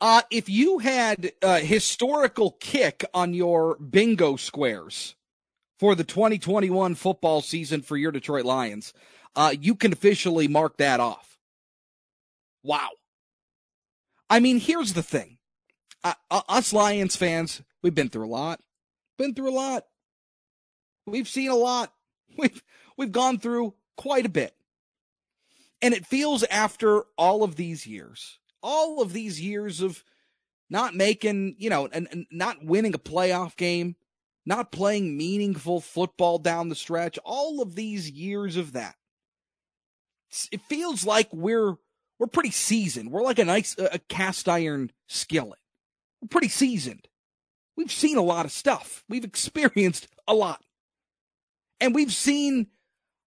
Uh, if you had a historical kick on your bingo squares for the 2021 football season for your Detroit Lions, uh, you can officially mark that off. Wow. I mean, here's the thing. Uh, uh, us Lions fans, we've been through a lot. Been through a lot. We've seen a lot. We've we've gone through quite a bit. And it feels after all of these years, all of these years of not making, you know, and, and not winning a playoff game, not playing meaningful football down the stretch, all of these years of that. It feels like we're we're pretty seasoned. We're like a nice a cast iron skillet. We're pretty seasoned. We've seen a lot of stuff. We've experienced a lot. And we've seen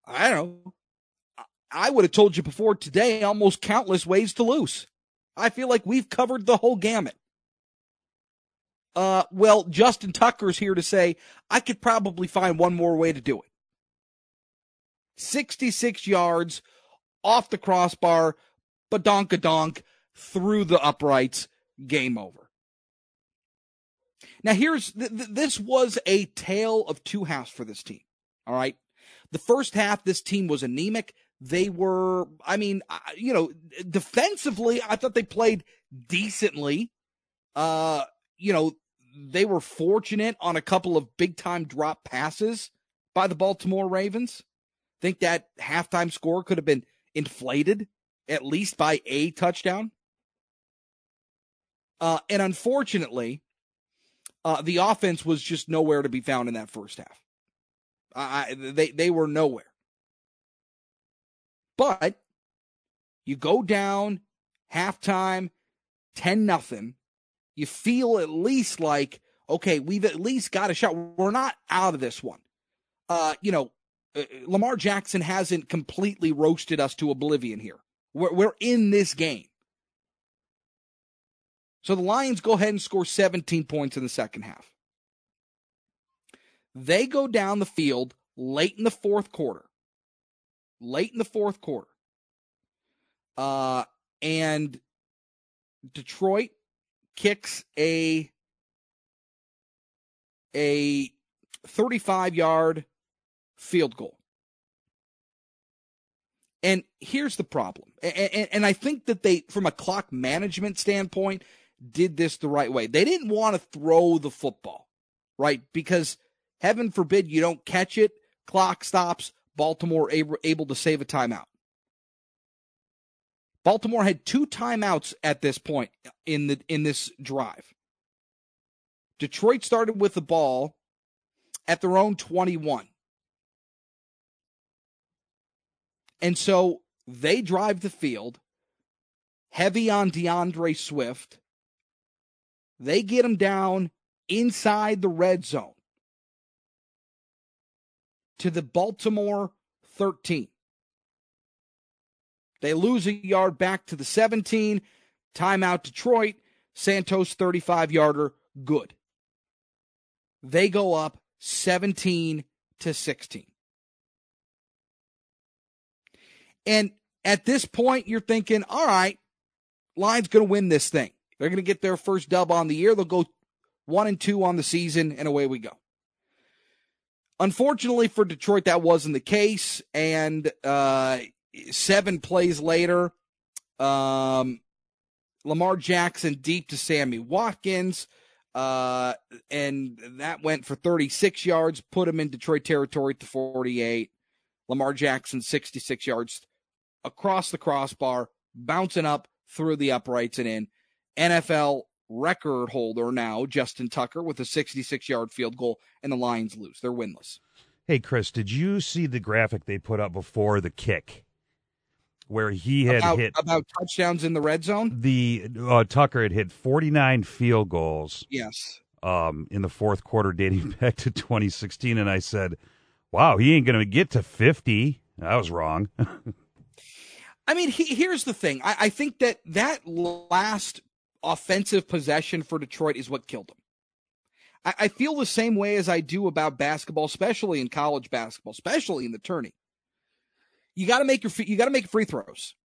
I don't know. I would have told you before today almost countless ways to lose. I feel like we've covered the whole gamut. Uh, well, Justin Tucker's here to say I could probably find one more way to do it. 66 yards off the crossbar, badonka donk through the uprights, game over. Now here's, th- th- this was a tale of two halves for this team. All right. The first half, this team was anemic. They were, I mean, you know, defensively, I thought they played decently. Uh, you know, they were fortunate on a couple of big time drop passes by the Baltimore Ravens. Think that halftime score could have been inflated at least by a touchdown. Uh, and unfortunately, uh, the offense was just nowhere to be found in that first half. I, they they were nowhere. But you go down halftime, ten nothing. You feel at least like okay, we've at least got a shot. We're not out of this one. Uh, you know, uh, Lamar Jackson hasn't completely roasted us to oblivion here. We're we're in this game. So the Lions go ahead and score 17 points in the second half. They go down the field late in the fourth quarter. Late in the fourth quarter. Uh, and Detroit kicks a a 35 yard field goal. And here's the problem. And, and, and, I think that they, from a clock management standpoint, did this the right way. They didn't want to throw the football, right? Because Heaven forbid you don't catch it. Clock stops. Baltimore able, able to save a timeout. Baltimore had two timeouts at this point in the in this drive. Detroit started with the ball at their own 21. And so they drive the field heavy on DeAndre Swift. They get him down inside the red zone to the Baltimore 13. They lose a yard back to the 17. Timeout Detroit. Santoso 35 yarder. Good. They go up 17 to 16. And at this point, you're thinking, all right, Lions going to win this thing. They're going to get their first dub on the year. They'll go one and two on the season, and away we go. Unfortunately for Detroit, that wasn't the case. And uh, seven plays later, um, Lamar Jackson deep to Sammy Watkins. Uh, and that went for 36 yards, put him in Detroit territory to 48. Lamar Jackson, 66 yards across the crossbar, bouncing up through the uprights and in. NFL record holder now, Justin Tucker, with a 66 yard field goal, and the Lions lose. They're winless. Hey, Chris, did you see the graphic they put up before the kick? Where he had about, hit about touchdowns in the red zone. The uh, Tucker had hit 49 field goals. Yes. Um, in the fourth quarter, dating back to 2016, and I said, "Wow, he ain't going to get to 50." I was wrong. I mean, he, here's the thing. I, I, think that that last offensive possession for Detroit is what killed them. I, I feel the same way as I do about basketball, especially in college basketball, especially in the tourney. You got to make your you got to make free throws.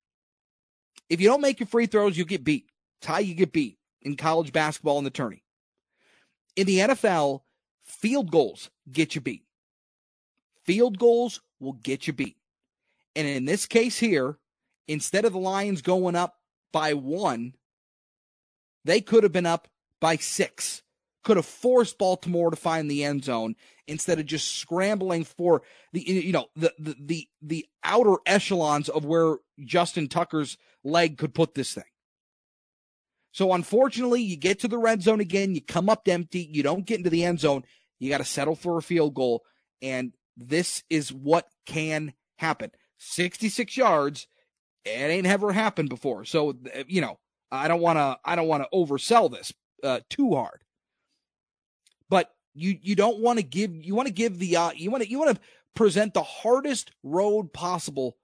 If you don't make your free throws, you get beat. Ty, you get beat. in college basketball in the tourney. In the NFL, field goals get you beat. Field goals will get you beat. And in this case here, instead of the Lions going up by one, they could have been up by six. Could have forced Baltimore to find the end zone instead of just scrambling for the you know the the the, the outer echelons of where Justin Tucker's leg could put this thing. So unfortunately, you get to the red zone again, you come up empty, you don't get into the end zone, you got to settle for a field goal, and this is what can happen. 66 yards, it ain't ever happened before. So you know, I don't want to I don't want to oversell this uh, too hard. But you you don't want to give you want to give the uh, you want to you want to present the hardest road possible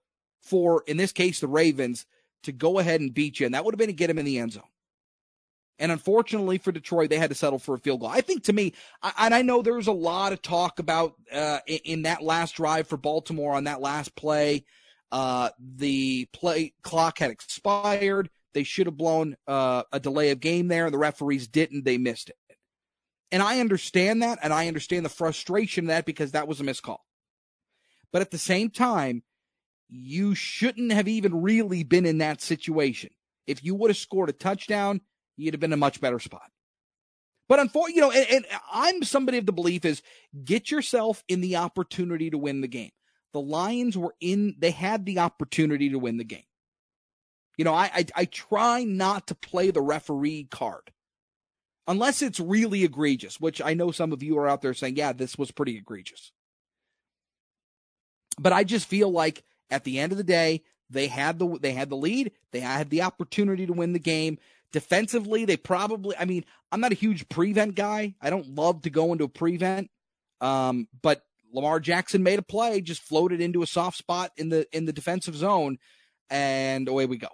for in this case the Ravens to go ahead and beat you, and that would have been to get him in the end zone. And unfortunately for Detroit, they had to settle for a field goal. I think to me, I, and I know there was a lot of talk about uh, in, in, that last drive for Baltimore on that last play. Uh, the play clock had expired. They should have blown uh, a delay of game there. And the referees didn't. They missed it. And I understand that, and I understand the frustration of that because that was a missed call. But at the same time, you shouldn't have even really been in that situation. If you would have scored a touchdown, you'd have been in a much better spot. But unfortunately, you know, and, and, I'm somebody of the belief is get yourself in the opportunity to win the game. The Lions were in, they had the opportunity to win the game. You know, I, I, I try not to play the referee card unless it's really egregious, which I know some of you are out there saying, yeah, this was pretty egregious. But I just feel like at the end of the day, they had the they had the lead, they had the opportunity to win the game. Defensively, they probably I mean, I'm not a huge prevent guy. I don't love to go into a prevent. Um, but Lamar Jackson made a play, just floated into a soft spot in the in the defensive zone, and away we go.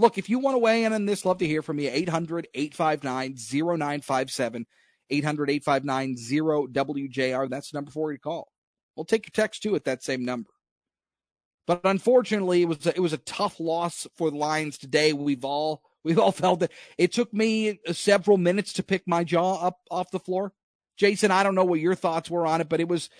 Look, if you want to weigh in on this, love to hear from you. 800 859 0957. 800 859 0WJR. That's the number for you to call. We'll take your text too at that same number. But unfortunately, it was a, it was a tough loss for the Lions today. We've all we've all felt it. It took me several minutes to pick my jaw up off the floor. Jason, I don't know what your thoughts were on it, but it was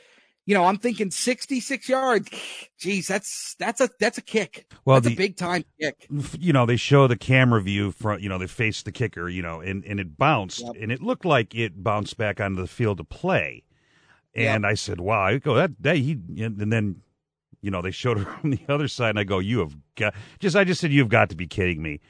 you know, I'm thinking 66 yards. Geez, that's that's a that's a kick. Well, that's the, a big time kick. You know, they show the camera view from you know they face the kicker, you know, and and it bounced, yep. and it looked like it bounced back onto the field to play. And yep. I said, "Wow!" I go that that he, and then you know they showed it on the other side, and I go, "You have got just." I just said, "You've got to be kidding me."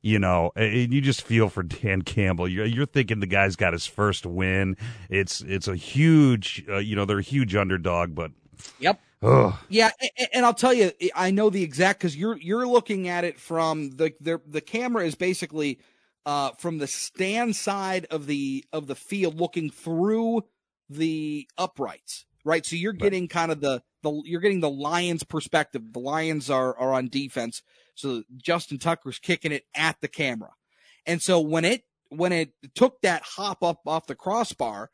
You know, and you just feel for Dan Campbell. You're, you're thinking the guy's got his first win. It's it's a huge, uh, you know, they're a huge underdog, but yep. Ugh. Yeah, and I'll tell you, I know the exact because you're you're looking at it from the the the camera is basically uh, from the stand side of the of the field, looking through the uprights, right? So you're getting right. kind of the the you're getting the Lions perspective. The Lions are are on defense, so Justin Tucker's kicking it at the camera. And so when it when it took that hop up off the crossbar,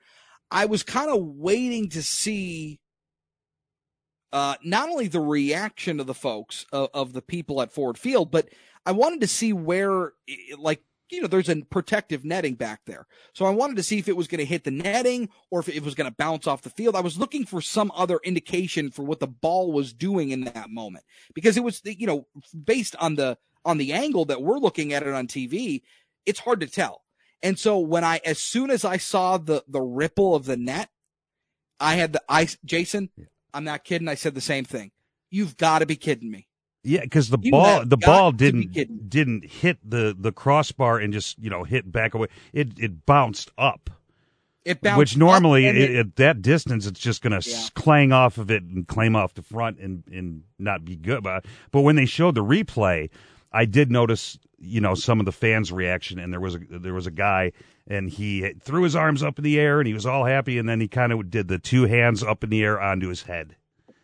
I was kind of waiting to see uh, not only the reaction of the folks of, of, the people at Ford Field, but I wanted to see where, like, you know, there's a protective netting back there. So I wanted to see if it was going to hit the netting or if it was going to bounce off the field. I was looking for some other indication for what the ball was doing in that moment because it was, you know, based on the, on the angle that we're looking at it on TV, it's hard to tell. And so when I, as soon as I saw the, the ripple of the net, I had the ice, Jason, I'm not kidding. I said the same thing. You've got to be kidding me. Yeah, because the you ball the ball didn't didn't hit the the crossbar and just you know hit back away. It it bounced up. It bounced which normally it, it, at that distance it's just going to yeah. clang off of it and claim off the front and and not be good. But but when they showed the replay, I did notice you know some of the fans' reaction, and there was a there was a guy and he threw his arms up in the air and he was all happy, and then he kind of did the two hands up in the air onto his head.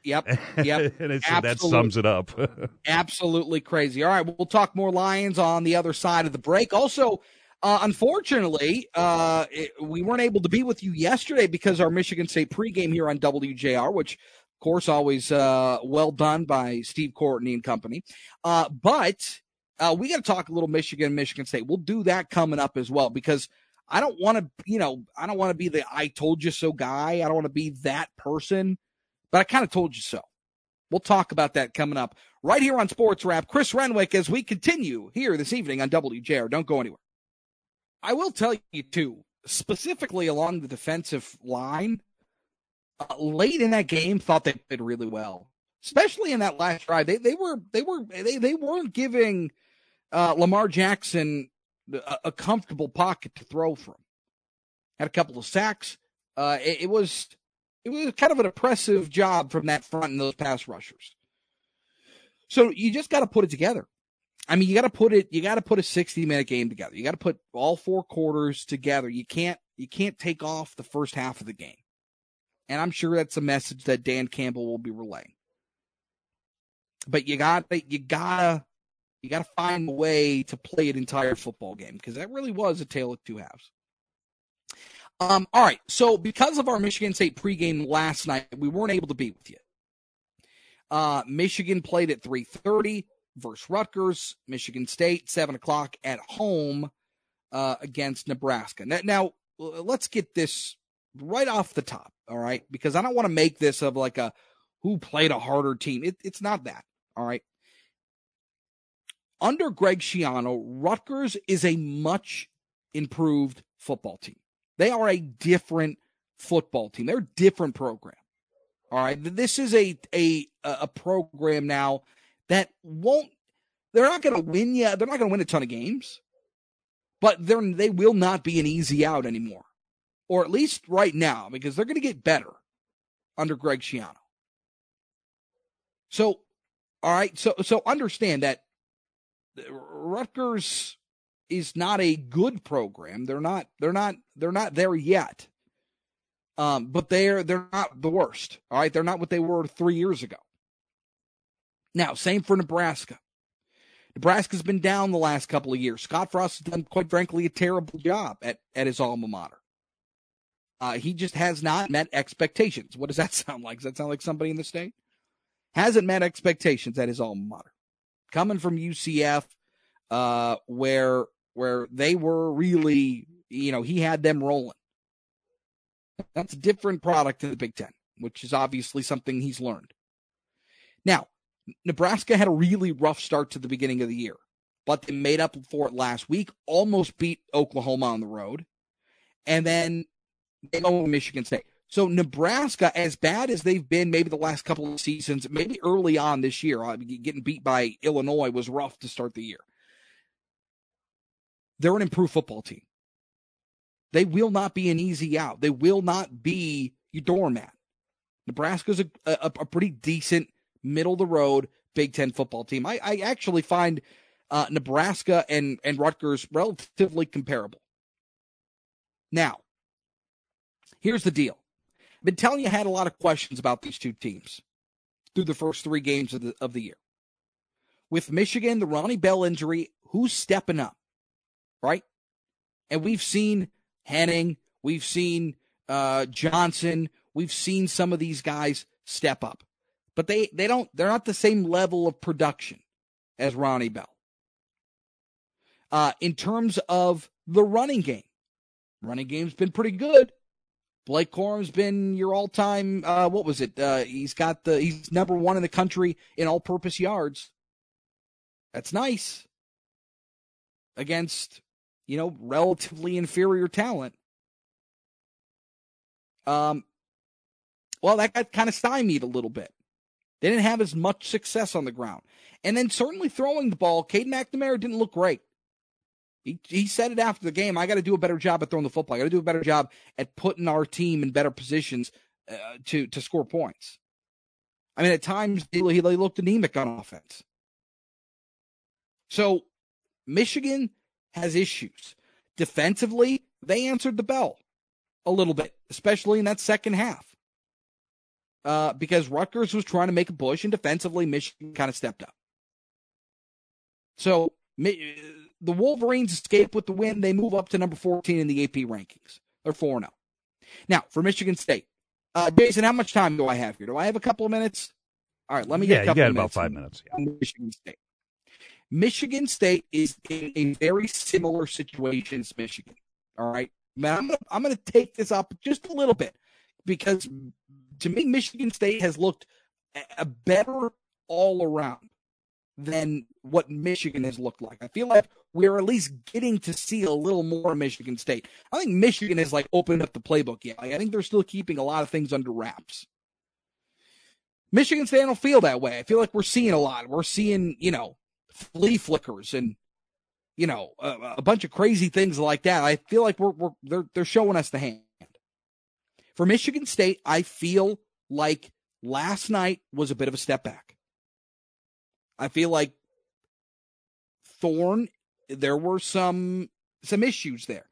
Yep. Yep. and that sums it up. absolutely crazy. All right. We'll talk more Lions on the other side of the break. Also, uh, unfortunately, uh, it, we weren't able to be with you yesterday because our Michigan State pregame here on WJR, which, of course, always uh, well done by Steve Courtney and company. Uh, but Uh, we got to talk a little Michigan, Michigan State. We'll do that coming up as well because I don't want to, you know, I don't want to be the I told you so guy. I don't want to be that person, but I kind of told you so. We'll talk about that coming up right here on Sports Wrap. Chris Renwick as we continue here this evening on WJR. Don't go anywhere. I will tell you too, specifically along the defensive line, uh, late in that game, thought they played really well, especially in that last drive. They they were they were they they weren't giving uh, Lamar Jackson a, a, comfortable pocket to throw from. Had a couple of sacks. Uh, it, it was it was kind of an oppressive job from that front and those pass rushers. So you just got to put it together. I mean, you got to put it. You got to put a sixty-minute game together. You got to put all four quarters together. You can't. You can't take off the first half of the game. And I'm sure that's a message that Dan Campbell will be relaying. But you got. You gotta. You gotta find a way to play an entire football game because that really was a tale of two halves. Um. All right. So because of our Michigan State pregame last night, we weren't able to be with you. Uh, Michigan played at 3:30 versus Rutgers. Michigan State, 7 o'clock at home uh, against Nebraska. Now, now, let's get this right off the top, all right? Because I don't want to make this of like a who played a harder team. It, it's not that, all right? Under Greg Schiano, Rutgers is a much improved football team. They are a different football team. They're a different program. All right. This is a a a program now that won't they're not going to win yet. They're not going to win a ton of games, but they're they will not be an easy out anymore, or at least right now because they're going to get better under Greg Schiano. So, all right, so so understand that Rutgers is not a good program. They're not they're not they're not there yet. Um, but they're they're not the worst. All right, they're not what they were three years ago. Now, same for Nebraska. Nebraska's been down the last couple of years. Scott Frost has done, quite frankly, a terrible job at, at his alma mater. Uh, he just has not met expectations. What does that sound like? Does that sound like somebody in the state? Hasn't met expectations at his alma mater. Coming from UCF, uh, where where they were really, you know, he had them rolling. That's a different product in the Big Ten, which is obviously something he's learned. Now, Nebraska had a really rough start to the beginning of the year, but they made up for it last week, almost beat Oklahoma on the road, and then they go to Michigan State. So Nebraska, as bad as they've been, maybe the last couple of seasons, maybe early on this year, uh, getting beat by Illinois was rough to start the year. They're an improved football team. They will not be an easy out. They will not be your doormat. Nebraska's a, a, a pretty decent middle of the road Big Ten football team. I, I actually find uh, Nebraska and, and Rutgers relatively comparable. Now, here's the deal. I've been telling you I had a lot of questions about these two teams through the first three games of the, of the year. With Michigan, the Ronnie Bell injury, who's stepping up? Right? And we've seen Henning, we've seen uh, Johnson, we've seen some of these guys step up but they they don't they're not the same level of production as Ronnie Bell. Uh, in terms of the running game, running game's been pretty good. Blake Corum's been your all-time. Uh, what was it? Uh, he's got the he's number one in the country in all-purpose yards. That's nice against you know relatively inferior talent. Um, well, that got kind of stymied a little bit. They didn't have as much success on the ground. And then certainly throwing the ball, Cade McNamara didn't look great. He, he said it after the game. I got to do a better job at throwing the football. I got to do a better job at putting our team in better positions uh, to to score points. I mean, at times he, he looked anemic on offense. So Michigan has issues defensively. They answered the bell a little bit, especially in that second half uh, because Rutgers was trying to make a push, and defensively, Michigan kind of stepped up. So the Wolverines escape with the win. They move up to number 14 in the AP rankings. They're 4 0. Now, for Michigan State, uh, Jason, how much time do I have here? Do I have a couple of minutes? All right, let me yeah, get a couple you got of about five minutes. Yeah. Michigan State. Michigan State is in a very similar situation as Michigan. All right. Man, I'm gonna I'm gonna take this up just a little bit because to me, Michigan State has looked a better all around than what Michigan has looked like. I feel like we're at least getting to see a little more Michigan State. I think Michigan has like opened up the playbook yet. Like, I think they're still keeping a lot of things under wraps. Michigan State don't feel that way. I feel like we're seeing a lot. We're seeing, you know, flea flickers and, you know, a, a bunch of crazy things like that. I feel like we're, we're they're they're showing us the hand. For Michigan State, I feel like last night was a bit of a step back. I feel like Thorne, there were some some issues there.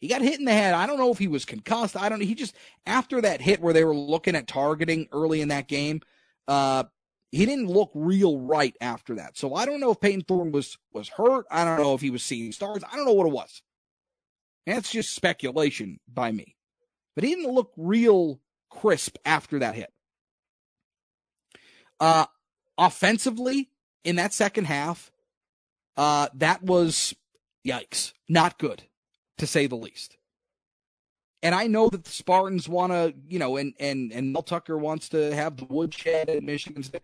He got hit in the head. I don't know if he was concussed. I don't know. He just after that hit where they were looking at targeting early in that game, uh, he didn't look real right after that. So I don't know if Payton Thorne was was hurt. I don't know if he was seeing stars. I don't know what it was. That's just speculation by me. But he didn't look real crisp after that hit. Uh, offensively, in that second half, uh, that was yikes, not good to say the least. And I know that the Spartans want to, you know, and and and Mel Tucker wants to have the woodshed at Michigan State.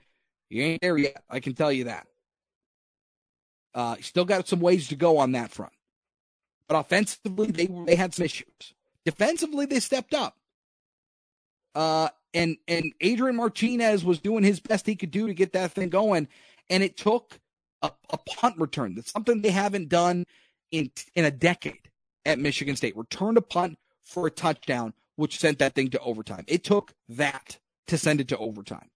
You ain't there yet. I can tell you that. Uh, still got some ways to go on that front. But offensively, they they had some issues. Defensively, they stepped up. Uh, and and Adrian Martinez was doing his best he could do to get that thing going, and it took a, a punt return. That's something they haven't done in in a decade at Michigan State. Returned a punt for a touchdown, which sent that thing to overtime. It took that to send it to overtime.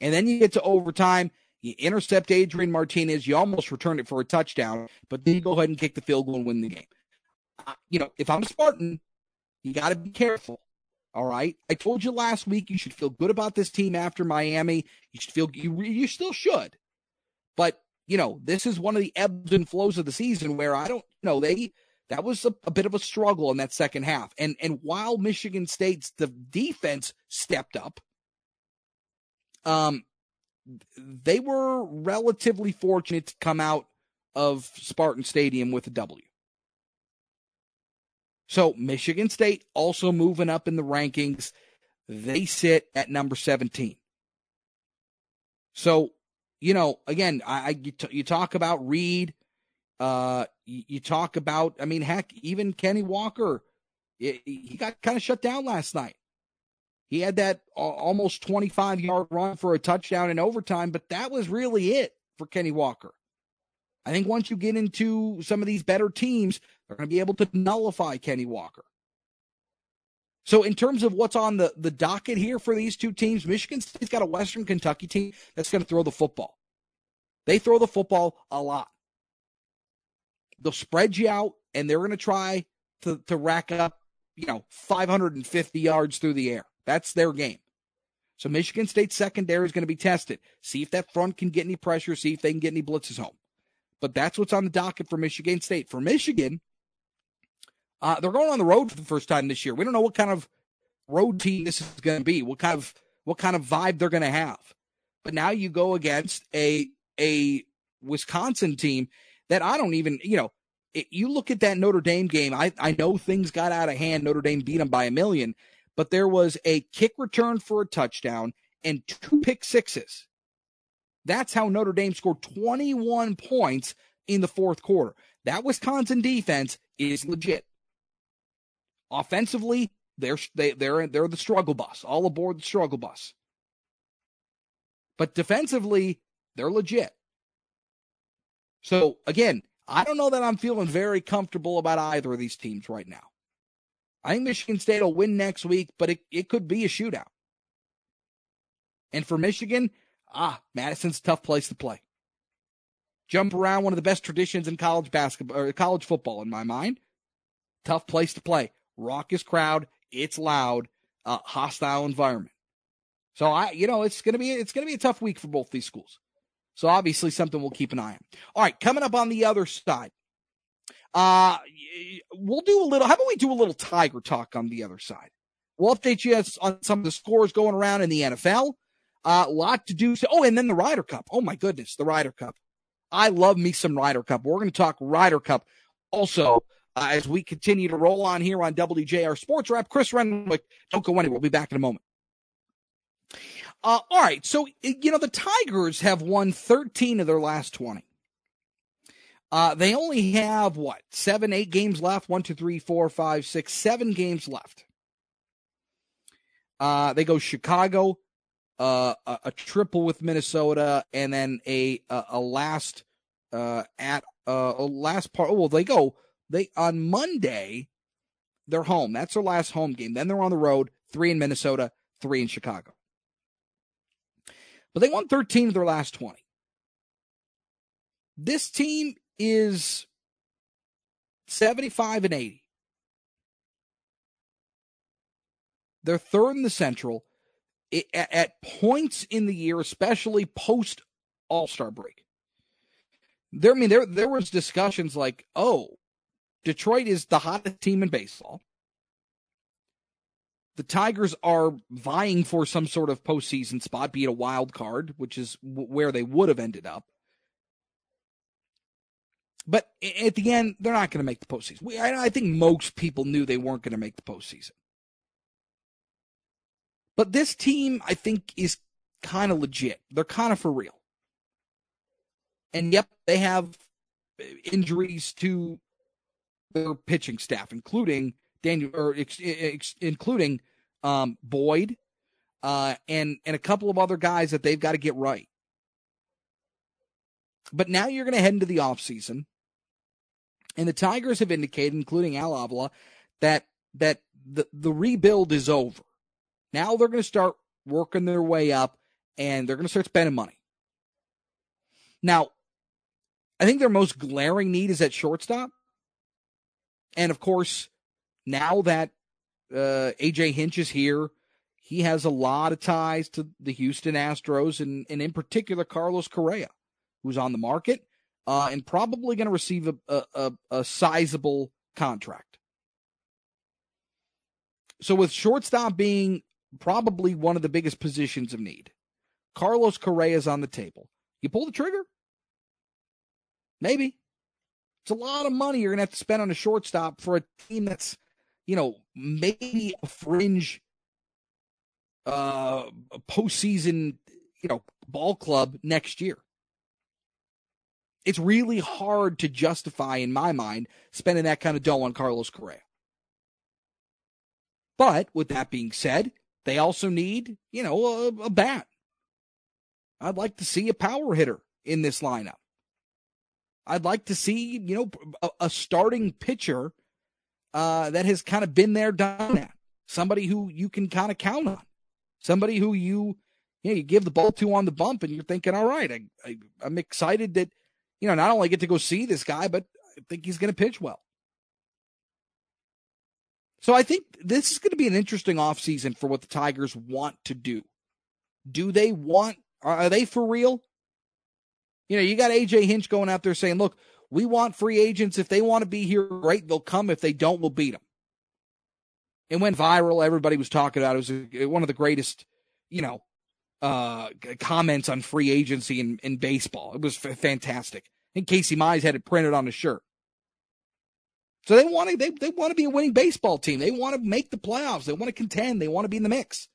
And then you get to overtime, you intercept Adrian Martinez, you almost return it for a touchdown, but then you go ahead and kick the field goal and win the game. You know, if I'm a Spartan, you got to be careful. All right. I told you last week you should feel good about this team after Miami. You should feel you you still should. But, you know, this is one of the ebbs and flows of the season where I don't you know they that was a, a bit of a struggle in that second half. And and while Michigan State's the defense stepped up, um they were relatively fortunate to come out of Spartan Stadium with a W. So Michigan State also moving up in the rankings. They sit at number 17. So, you know, again, I, I you, t- you, talk about Reed. Uh, you, you, talk about, I mean, heck, even Kenny Walker, it, he got kind of shut down last night. He had that almost 25 yard run for a touchdown in overtime, but that was really it for Kenny Walker. I think once you get into some of these better teams, they're going to be able to nullify Kenny Walker. So, in terms of what's on the, the docket here for these two teams, Michigan State's got a Western Kentucky team that's going to throw the football. They throw the football a lot. They'll spread you out, and they're going to try to, to rack up, you know, 550 yards through the air. That's their game. So, Michigan State secondary is going to be tested. See if that front can get any pressure, see if they can get any blitzes home. But that's what's on the docket for Michigan State. For Michigan, uh, they're going on the road for the first time this year. We don't know what kind of road team this is going to be, what kind of what kind of vibe they're going to have. But now you go against a a Wisconsin team that I don't even, you know, it, you look at that Notre Dame game. I I know things got out of hand. Notre Dame beat them by a million, but there was a kick return for a touchdown and two pick sixes. That's how Notre Dame scored 21 points in the fourth quarter. That Wisconsin defense is legit. Offensively, they're they, they're they're the struggle bus, all aboard the struggle bus. But defensively, they're legit. So again, I don't know that I'm feeling very comfortable about either of these teams right now. I think Michigan State will win next week, but it, it could be a shootout. And for Michigan, ah, Madison's a tough place to play. Jump around, one of the best traditions in college basketball or college football in my mind. Tough place to play. Raucous crowd. It's loud. Uh, hostile environment. So I, you know, it's gonna be it's gonna be a tough week for both these schools. So obviously something we'll keep an eye on. All right, coming up on the other side. Uh we'll do a little how about we do a little tiger talk on the other side? We'll update you on some of the scores going around in the NFL. A uh, lot to do. So, oh, and then the Ryder Cup. Oh my goodness, the Ryder Cup. I love me some Ryder Cup. We're going to talk Ryder Cup also uh, as we continue to roll on here on WJR Sports Wrap. Chris Renwick, don't go anywhere. We'll be back in a moment. Uh, all right. So, you know, the Tigers have won 13 of their last 20. Uh, they only have what, seven, eight games left? One, two, three, four, five, six, seven games left. Uh, they go Chicago, uh, a, a, triple with Minnesota, and then a a, a last uh, at uh, a last part. Oh, well, they go they on Monday. They're home. That's their last home game. Then they're on the road. Three in Minnesota, three in Chicago. But they won 13 of their last 20. This team is 75 and 80. They're third in the Central at, at points in the year, especially post All Star break. There, I mean, there there was discussions like, oh, Detroit is the hottest team in baseball. The Tigers are vying for some sort of postseason spot, be it a wild card, which is where they would have ended up. But at the end, they're not going to make the postseason. I think most people knew they weren't going to make the postseason. But this team, I think, is kind of legit. They're kind of for real. And yep, they have injuries to their pitching staff, including Daniel or ex, ex, including um, Boyd uh, and and a couple of other guys that they've got to get right. But now you're going to head into the offseason. And the Tigers have indicated, including Al Avila, that that the, the rebuild is over. Now they're going to start working their way up and they're going to start spending money. Now, I think their most glaring need is at shortstop. And of course, now that uh, AJ Hinch is here, he has a lot of ties to the Houston Astros and, and in particular Carlos Correa, who's on the market uh, and probably going to receive a, a, a, a sizable contract. So with shortstop being probably one of the biggest positions of need, Carlos Correa is on the table. You pull the trigger? Maybe. It's a lot of money you're going to have to spend on a shortstop for a team that's, you know, maybe a fringe uh postseason, you know, ball club next year. It's really hard to justify, in my mind, spending that kind of dough on Carlos Correa. But with that being said, they also need, you know, a, a bat. I'd like to see a power hitter in this lineup. I'd like to see, you know, a, a starting pitcher uh, that has kind of been there, done that. Somebody who you can kind of count on. Somebody who you, you, know, you give the ball to on the bump, and you're thinking, all right, I, I, I'm excited that, you know, not only get to go see this guy, but I think he's going to pitch well. So I think this is going to be an interesting offseason for what the Tigers want to do. Do they want, are they for real? You know, you got AJ Hinch going out there saying, look, we want free agents. If they want to be here, great. They'll come. If they don't, we'll beat them. It went viral. Everybody was talking about it. It was one of the greatest, you know, uh, comments on free agency in, in baseball. It was f- fantastic. And Casey Mize had it printed on his shirt. So they want to they, they want to be a winning baseball team. They want to make the playoffs. They want to contend. They want to be in the mix.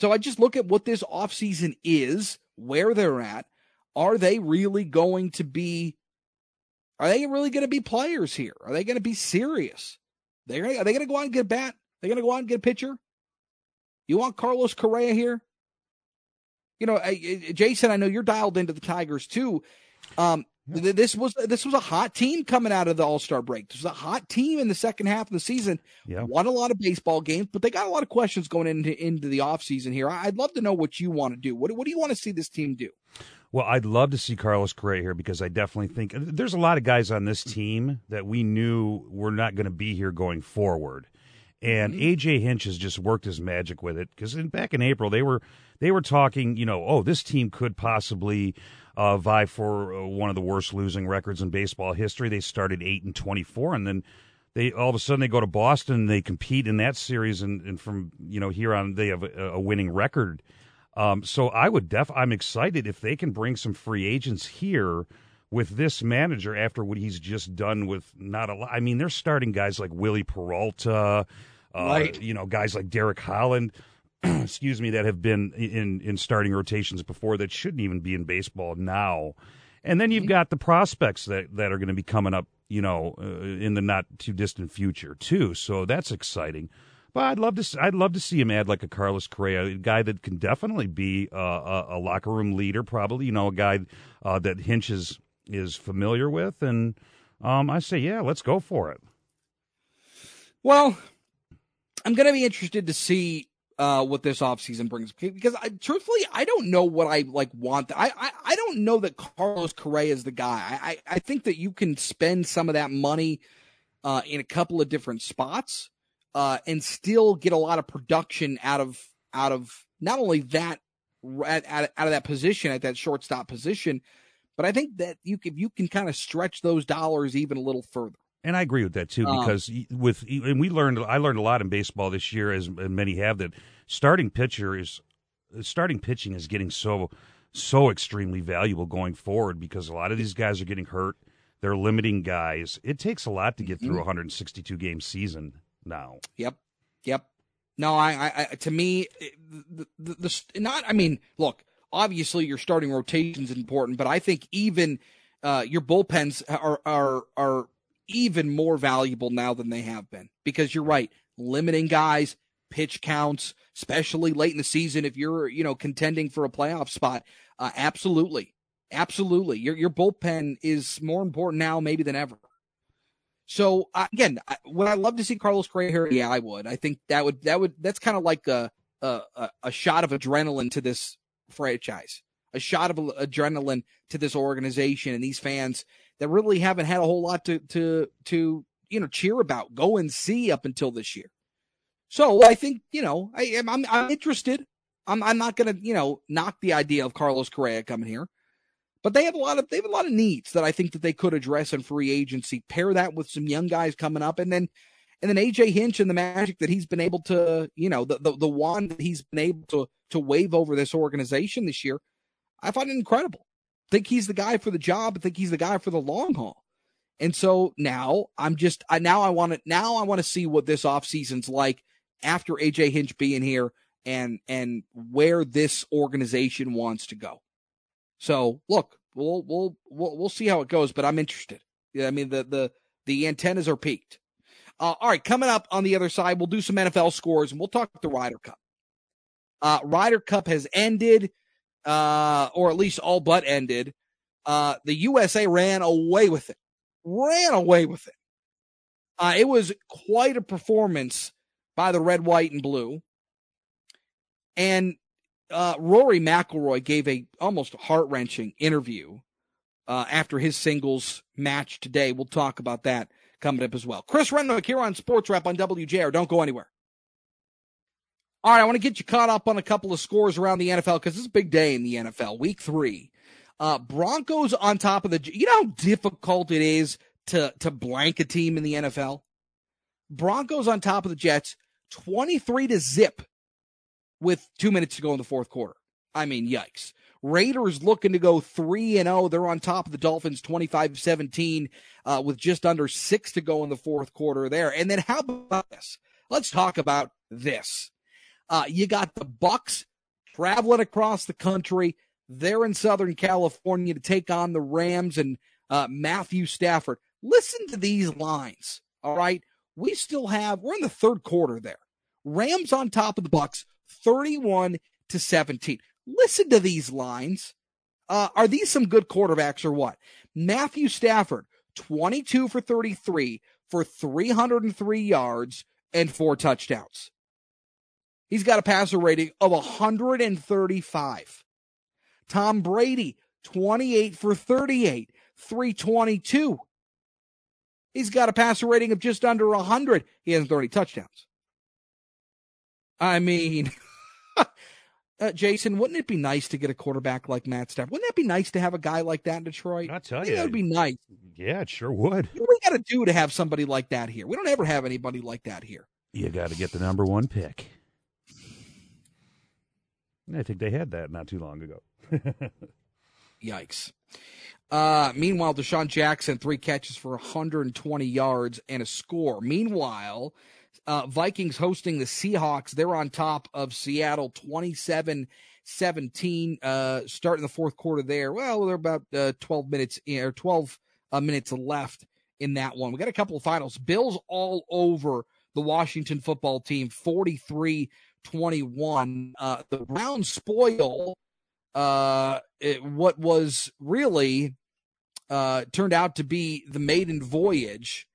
So I just look at what this offseason is where they're at, are they really going to be? Are they really going to be players here? Are they going to be serious? They're are they going to go out and get a bat? They're going to go out and get a pitcher. You want Carlos Correa here? You know, Jason, I know you're dialed into the Tigers too. Um, yeah. This was this was a hot team coming out of the All Star break. This was a hot team in the second half of the season. Yeah. Won a lot of baseball games, but they got a lot of questions going into into the offseason here. I'd love to know what you want to do. What what do you want to see this team do? Well, I'd love to see Carlos Correa here because I definitely think there's a lot of guys on this team that we knew were not going to be here going forward. And mm-hmm. AJ Hinch has just worked his magic with it because back in April they were they were talking, you know, oh, this team could possibly uh, vie for uh, one of the worst losing records in baseball history. They started eight and twenty four, and then they all of a sudden they go to Boston. and They compete in that series, and, and from you know here on they have a, a winning record. Um, so I would def I'm excited if they can bring some free agents here with this manager after what he's just done with not a lot. I mean, they're starting guys like Wily Peralta, uh, right? You know, guys like Derek Holland. excuse me, that have been in in starting rotations before that shouldn't even be in baseball now. And then you've got the prospects that that are going to be coming up, you know, uh, in the not too distant future too. So that's exciting. But I'd love to I'd love to see him add like a Carlos Correa, a guy that can definitely be a, a, a locker room leader, probably you know a guy uh, that Hinch is familiar with, and um, I say yeah, let's go for it. Well, I'm going to be interested to see uh, what this offseason brings because I, truthfully I don't know what I like want. I, I I don't know that Carlos Correa is the guy. I I think that you can spend some of that money uh, in a couple of different spots uh, and still get a lot of production out of out of not only that at, at, out of that position at that shortstop position, but I think that you if you can kind of stretch those dollars even a little further. And I agree with that too, um, because um, with and we learned I learned a lot in baseball this year, as many have, that starting pitcher is starting pitching is getting so so extremely valuable going forward because a lot of these guys are getting hurt. They're limiting guys. It takes a lot to get mm-hmm. through a 162 game season now. Yep. Yep. No, I, I, to me, the, the, the, not, I mean, look, obviously your starting rotation is important, but I think even, uh, your bullpens are, are, are even more valuable now than they have been because you're right. Limiting guys, pitch counts, especially late in the season, if you're, you know, contending for a playoff spot. Uh, absolutely. Absolutely. Your, your bullpen is more important now, maybe than ever. So uh, again, I, would I love to see Carlos Correa here? Yeah, I would. I think that would that would that's kind of like a, a a shot of adrenaline to this franchise, a shot of adrenaline to this organization and these fans that really haven't had a whole lot to to to you know cheer about, go and see up until this year. So I think you know I am I'm, I'm interested. I'm I'm not gonna you know knock the idea of Carlos Correa coming here. But they have a lot of they have a lot of needs that I think that they could address in free agency. Pair that with some young guys coming up, and then and then AJ Hinch and the magic that he's been able to, you know, the the, the wand that he's been able to to wave over this organization this year, I find it incredible. Think he's the guy for the job. I think he's the guy for the long haul. And so now I'm just I now I want to now I want to see what this offseason's like after AJ Hinch being here and and where this organization wants to go. So look, we'll we'll we'll, we'll see how it goes, but I'm interested. I mean the the the antennas are peaked. Uh, all right, coming up on the other side, we'll do some NFL scores and we'll talk the Ryder Cup. Uh, Ryder Cup has ended, uh, or at least all but ended. Uh, the USA ran away with it, ran away with it. Uh, it was quite a performance by the red, white, and blue. And uh, Rory McIlroy gave a almost heart wrenching interview uh, after his singles match today. We'll talk about that coming up as well. Chris Renwick here on Sports Wrap on WJR. Don't go anywhere. All right, I want to get you caught up on a couple of scores around the NFL because it's a big day in the NFL. Week three, uh, Broncos on top of the. You know how difficult it is to to blank a team in the NFL. Broncos on top of the Jets, twenty three to zip with two minutes to go in the fourth quarter. I mean, yikes. Raiders looking to go 3 and 0. They're on top of the Dolphins 25 17 uh, with just under six to go in the fourth quarter there. And then how about this? Let's talk about this. Uh, you got the Bucs traveling across the country. They're in Southern California to take on the Rams and uh, Matthew Stafford. Listen to these lines. All right. We still have, we're in the third quarter there. Rams on top of the Bucs, 31 to 17. Listen to these lines. Uh, are these some good quarterbacks or what? Matthew Stafford, 22 for 33 for 303 yards and four touchdowns. He's got a passer rating of 135. Tom Brady, 28 for 38, 322. He's got a passer rating of just under 100. He has 30 touchdowns. I mean, uh, Jason, wouldn't it be nice to get a quarterback like Matt Stafford? Wouldn't that be nice to have a guy like that in Detroit? I tell you, that would be nice. Yeah, it sure would. What do we got to do to have somebody like that here? We don't ever have anybody like that here. You got to get the number one pick. I think they had that not too long ago. Yikes. Uh, meanwhile, DeSean Jackson, three catches for 120 yards and a score. Meanwhile, uh, Vikings hosting the Seahawks. They're on top of Seattle 27 17, uh, starting the fourth quarter there. Well, they're about uh, 12 minutes in, or 12 uh, minutes left in that one. We got a couple of finals. Bills all over the Washington football team, 43 21. Uh, the Browns spoil uh, it, what was really turned out to be the maiden voyage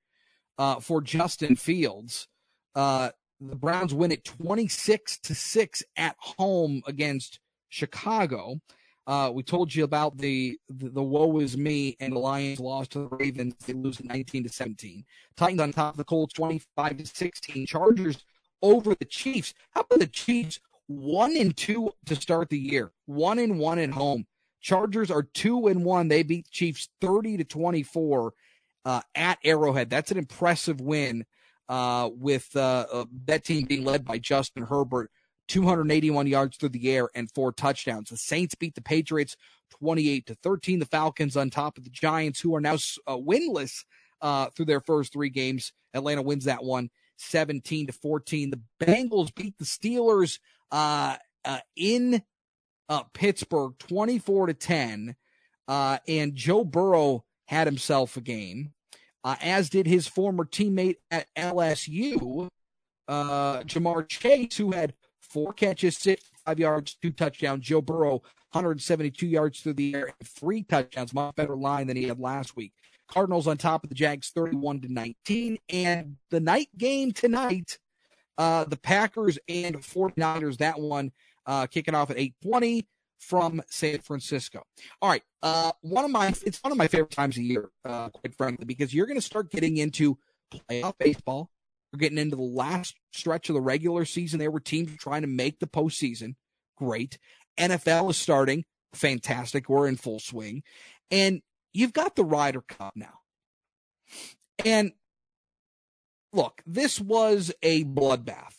for Justin Fields. Uh, the Browns win it 26 to 6 at home against Chicago. Uh, we told you about the, the, the woe is me and the Lions lost to the Ravens. They lose 19 to 17. Titans on top of the Colts 25 to 16. Chargers over the Chiefs. How about the Chiefs one and two to start the year, one and one at home. Chargers are two and one. They beat Chiefs 30 to 24 uh, at Arrowhead. That's an impressive win uh, with uh, uh that team being led by Justin Herbert, 281 yards through the air and four touchdowns. The Saints beat the Patriots 28 to 13. The Falcons on top of the Giants, who are now uh, winless uh, through their first three games. Atlanta wins that one 17 to 14. The Bengals beat the Steelers uh, uh, in uh, Pittsburgh, 24 to 10. Uh, and Joe Burrow had himself a game, uh, as did his former teammate at LSU, uh, Ja'Marr Chase, who had four catches, six five yards, two touchdowns. Joe Burrow, 172 yards through the air, three touchdowns, much better line than he had last week. Cardinals on top of the Jags 31 to 19. And the night game tonight, uh, the Packers and 49ers, that one uh, kicking off at 820 from San Francisco. All right. Uh, one of my, it's one of my favorite times of year, uh, quite frankly, because you're going to start getting into playoff baseball. We're getting into the last stretch of the regular season there were teams trying to make the postseason. Great. NFL is starting. Fantastic. We're in full swing. And you've got the Ryder Cup now. And look, this was a bloodbath.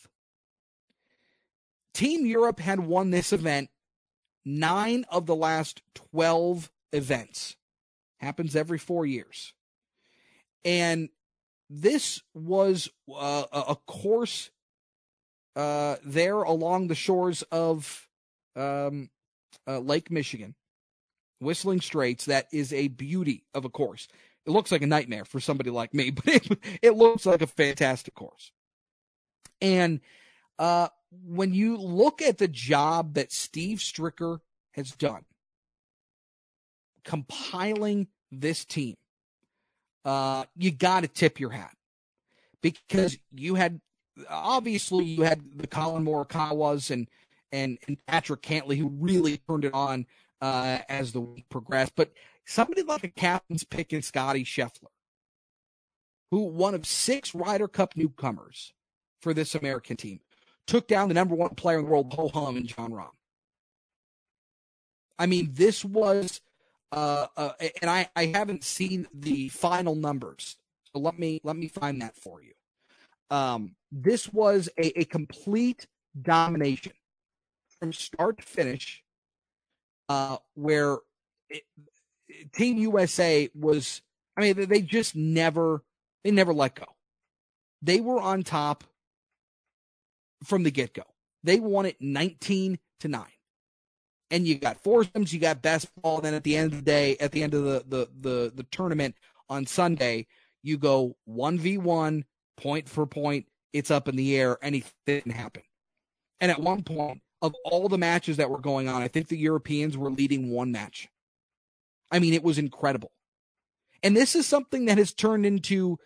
Team Europe had won this event nine of the last 12 events. Happens every four years. And this was uh, a course uh, there along the shores of um, uh, Lake Michigan, Whistling Straits, that is a beauty of a course. It looks like a nightmare for somebody like me, but it, it looks like a fantastic course. And uh, when you look at the job that Steve Stricker has done, compiling this team, uh, you got to tip your hat. Because you had obviously you had the Collin Morikawas and and and Patrick Cantlay who really turned it on uh, as the week progressed, but somebody like a captain's pick in Scottie Scheffler, who one of six Ryder Cup newcomers for this American team, took down the number one player in the world, Ho Hum and Jon Rahm. I mean, this was, uh, uh, and I, I haven't seen the final numbers, so let me let me find that for you. Um, this was a, a complete domination from start to finish, uh, where it, Team USA was, I mean, they just never, they never let go. They were on top from the get go. They won it 19 to 9. And you got foursomes, you got best ball. Then at the end of the day, at the end of the, the, the, the tournament on Sunday, you go 1v1, point for point. It's up in the air. Anything didn't happen. And at one point, of all the matches that were going on, I think the Europeans were leading one match. I mean, it was incredible. And this is something that has turned into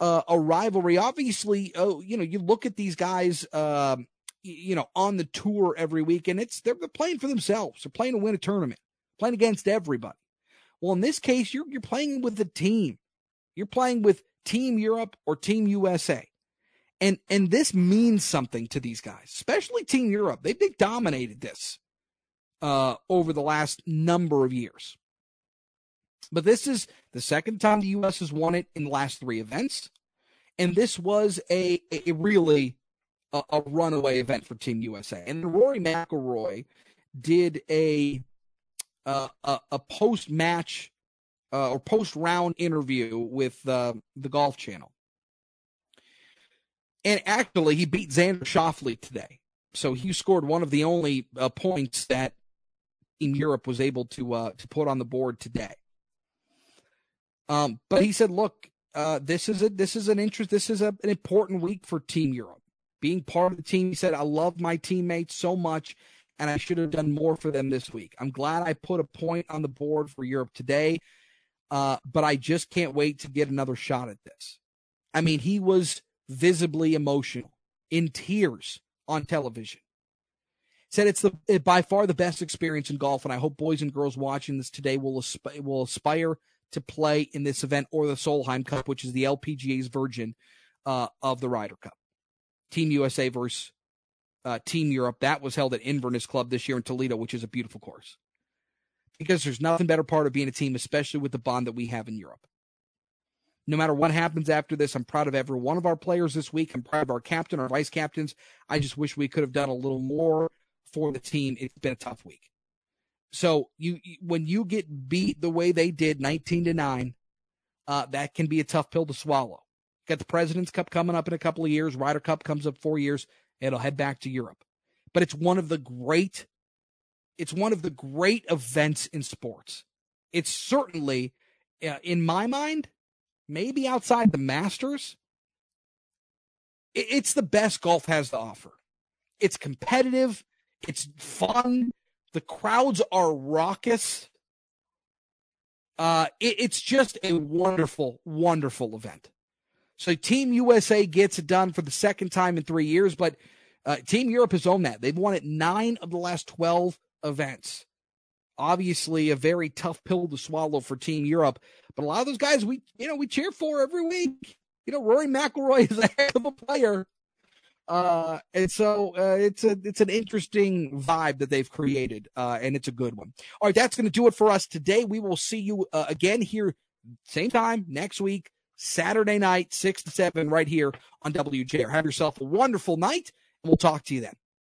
uh, a rivalry. Obviously, oh, you know, you look at these guys, uh, you know, on the tour every week, and it's they're, they're playing for themselves. They're playing to win a tournament, playing against everybody. Well, in this case, you're you're playing with the team. You're playing with Team Europe or Team USA. And and this means something to these guys, especially Team Europe. They they dominated this uh, over the last number of years. But this is the second time the U.S. has won it in the last three events. And this was a, a really a, a runaway event for Team USA. And Rory McIlroy did a a, a post match uh, or post round interview with uh, the Golf Channel, and actually he beat Xander Schauffele today, so he scored one of the only uh, points that Team Europe was able to uh, to put on the board today. Um, but he said, "Look, uh, this is a this is an interest. This is a, an important week for Team Europe. Being part of the team, he said, I love my teammates so much, and I should have done more for them this week. I'm glad I put a point on the board for Europe today, uh, but I just can't wait to get another shot at this. I mean, he was visibly emotional, in tears on television. Said it's the by far the best experience in golf, and I hope boys and girls watching this today will asp- will aspire to play in this event or the Solheim Cup, which is the LPGA's version uh, of the Ryder Cup. Team USA versus uh, Team Europe. That was held at Inverness Club this year in Toledo, which is a beautiful course. Because there's nothing better part of being a team, especially with the bond that we have in Europe. No matter what happens after this, I'm proud of every one of our players this week. I'm proud of our captain, our vice captains. I just wish we could have done a little more for the team. It's been a tough week. So you when you get beat the way they did, 19 to nine, uh, that can be a tough pill to swallow. Got the President's Cup coming up in a couple of years. Ryder Cup comes up four years. It'll head back to Europe. But it's one of the great, it's one of the great events in sports. It's certainly, uh, in my mind, maybe outside the Masters, it's the best golf has to offer. It's competitive. It's fun. The crowds are raucous. Uh, it, it's just a wonderful, wonderful event. So Team USA gets it done for the second time in three years, but uh, Team Europe has owned that. They've won it nine of the last 12 events. Obviously, a very tough pill to swallow for Team Europe, but a lot of those guys we, you know, we cheer for every week. You know, Rory McIlroy is a heck of a player. Uh, and so uh, it's a it's an interesting vibe that they've created, uh, and it's a good one. All right, that's going to do it for us today. We will see you uh, again here same time next week, Saturday night, six to seven, right here on WJR. Have yourself a wonderful night, and we'll talk to you then.